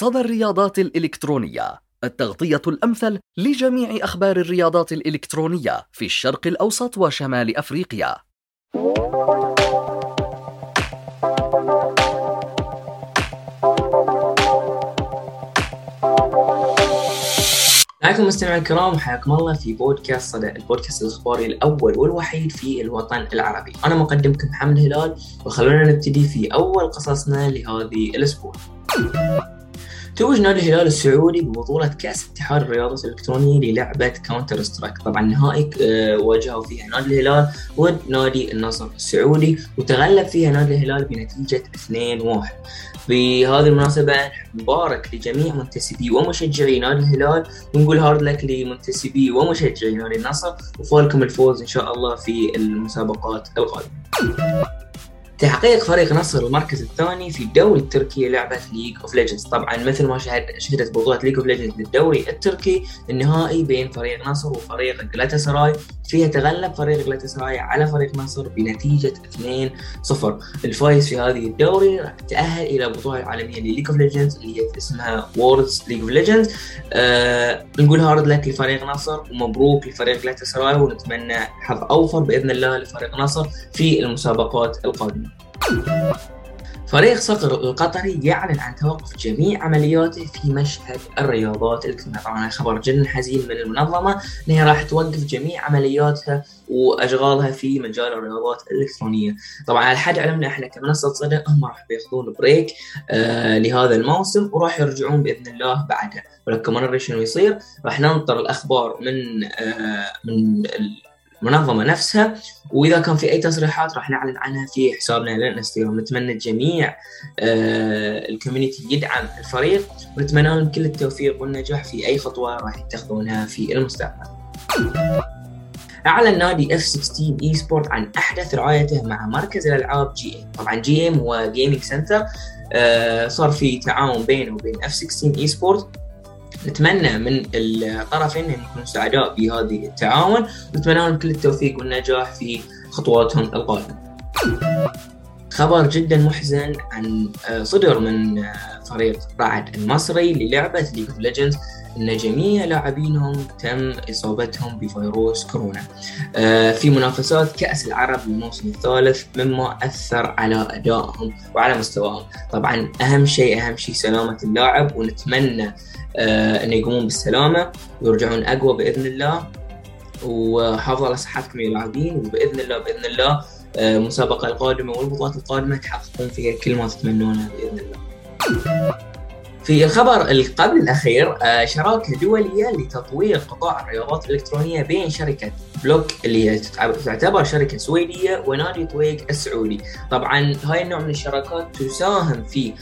صدى الرياضات الإلكترونية. التغطية الأمثل لجميع أخبار الرياضات الإلكترونية في الشرق الأوسط وشمال أفريقيا. معكم مستمعي الكرام حياكم الله في بودكاست صدى البودكاست الإخباري الأول والوحيد في الوطن العربي. أنا مقدمكم محمد هلال وخلونا نبتدي في أول قصصنا لهذه الأسبوع. توج نادي الهلال السعودي ببطولة كأس اتحاد الرياضة الإلكترونية للعبة Counter-Strike، طبعا نهائي آه، واجهوا فيها نادي الهلال ضد نادي النصر السعودي وتغلب فيها نادي الهلال بنتيجة 2-1. بهذه المناسبة مبارك لجميع منتسبي ومشجعي نادي الهلال ونقول hard luck لمنتسبي ومشجعي نادي النصر وفالكم الفوز إن شاء الله في المسابقات القادمة. تحقيق فريق نصر المركز الثاني في الدوري التركي لعبة League of Legends طبعا مثل ما شهد شهدت بطولة League of Legends للدوري التركي النهائي بين فريق نصر وفريق جلاتا سراي فيها تغلب فريق جلاتا سراي على فريق نصر بنتيجة 2-0 الفايز في هذه الدوري راح تأهل إلى بطولة عالمية ل League of Legends اللي هي اسمها Worlds League of Legends نقول hard luck لفريق نصر ومبروك لفريق جلاتا سراي ونتمنى حظ أوفر بإذن الله لفريق نصر في المسابقات القادمة. فريق صقر القطري يعلن عن توقف جميع عملياته في مشهد الرياضات الالكترونيه، طبعا خبر جدا حزين من المنظمة إنها راح توقف جميع عملياتها وأشغالها في مجال الرياضات الإلكترونية، طبعا على حد علمنا إحنا كمنصة صدى هم راح بياخذون break آه لهذا الموسم وراح يرجعون بإذن الله بعدها، ولكن ما ندري شنو يصير، راح ننطر الأخبار من آه من المنظمة نفسها وإذا كان في أي تصريحات راح نعلن عنها في حسابنا الانستغرام. نتمنى الجميع آه ال community يدعم الفريق ونتمنى لهم كل التوفيق والنجاح في أي خطوة راح يتخذونها في المستقبل. أعلن نادي F 16 Esport عن أحدث رعايته مع مركز الألعاب GM طبعا GM هو gaming center صار في تعاون بينه وبين F 16 Esport نتمنى من الطرفين إن يكونوا سعداء بهذه التعاون ونتمنى لهم كل التوفيق والنجاح في خطواتهم القادمة. خبر جدا محزن عن صدر من فريق رعد المصري للعبة League of Legends إن جميع لاعبينهم تم إصابتهم بفيروس كورونا. في منافسات كأس العرب الموسم الثالث مما أثر على أدائهم وعلى مستواهم. طبعا أهم شيء أهم شيء سلامة اللاعب ونتمنى آه انه يقومون بالسلامة ويرجعون أقوى بإذن الله. وحافظوا على صحتكم يا لاعبين وبإذن الله بإذن الله آه المسابقة القادمة والبطولات القادمة تحققون فيها كل ما تتمنونه بإذن الله. في الخبر قبل الأخير شراكة دولية لتطوير قطاع الرياضات الإلكترونية بين شركة بلوك اللي تعتبر شركة سويدية ونادي طويق السعودي. طبعا هاي النوع من الشراكات تساهم في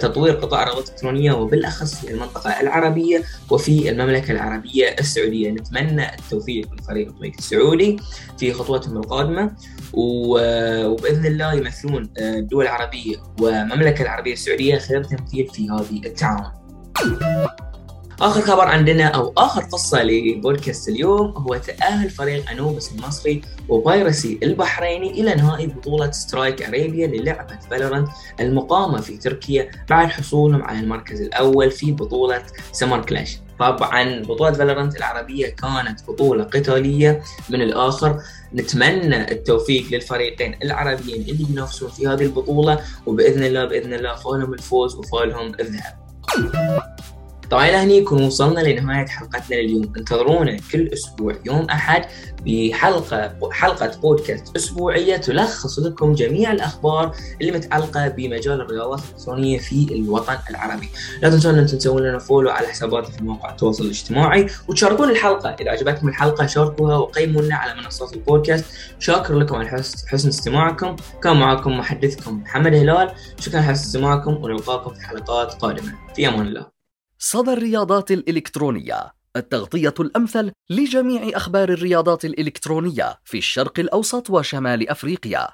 تطوير قطاع الرياضات الإلكترونية وبالأخص في المنطقة العربية وفي المملكة العربية السعودية. نتمنى التوفيق. لفريق طويق السعودي في خطوتهم القادمة وبإذن الله يمثلون الدول العربية والمملكه العربية السعودية خير تمثيل في هذه التعاون. آخر خبر عندنا أو آخر قصة لبودكاست اليوم هو تأهل فريق أنوبس المصري وبايرسي البحريني إلى نهائي بطولة Strike Arabia للعبة Valorant المقامة في تركيا بعد حصولهم على المركز الأول في بطولة Summer Clash. طبعا بطولة Valorant العربية كانت بطولة قتالية. من الآخر نتمنى التوفيق للفريقين العربيين اللي بينافسون في هذه البطولة وبإذن الله بإذن الله فالهم الفوز وفالهم الذهب طبعا إلى هني يكون وصلنا لنهاية حلقتنا لليوم. انتظرونا كل أسبوع يوم أحد بحلقة حلقة بودكاست أسبوعية تلخص لكم جميع الأخبار اللي متعلقة بمجال الرياضات الإلكترونية في الوطن العربي. لا تنسون أن تسوون لنا فولو على حساباتي في مواقع التواصل الاجتماعي وتشاركون الحلقة. إذا عجبتكم الحلقة شاركوها وقيموا لنا على منصات البودكاست. شاكر لكم على حسن استماعكم. كان معكم محدثكم محمد هلال. شكرا حسن استماعكم ونلقاكم في حلقات قادمة. في أمان الله. صدى الرياضات الإلكترونية التغطية الأمثل لجميع أخبار الرياضات الإلكترونية في الشرق الأوسط وشمال أفريقيا.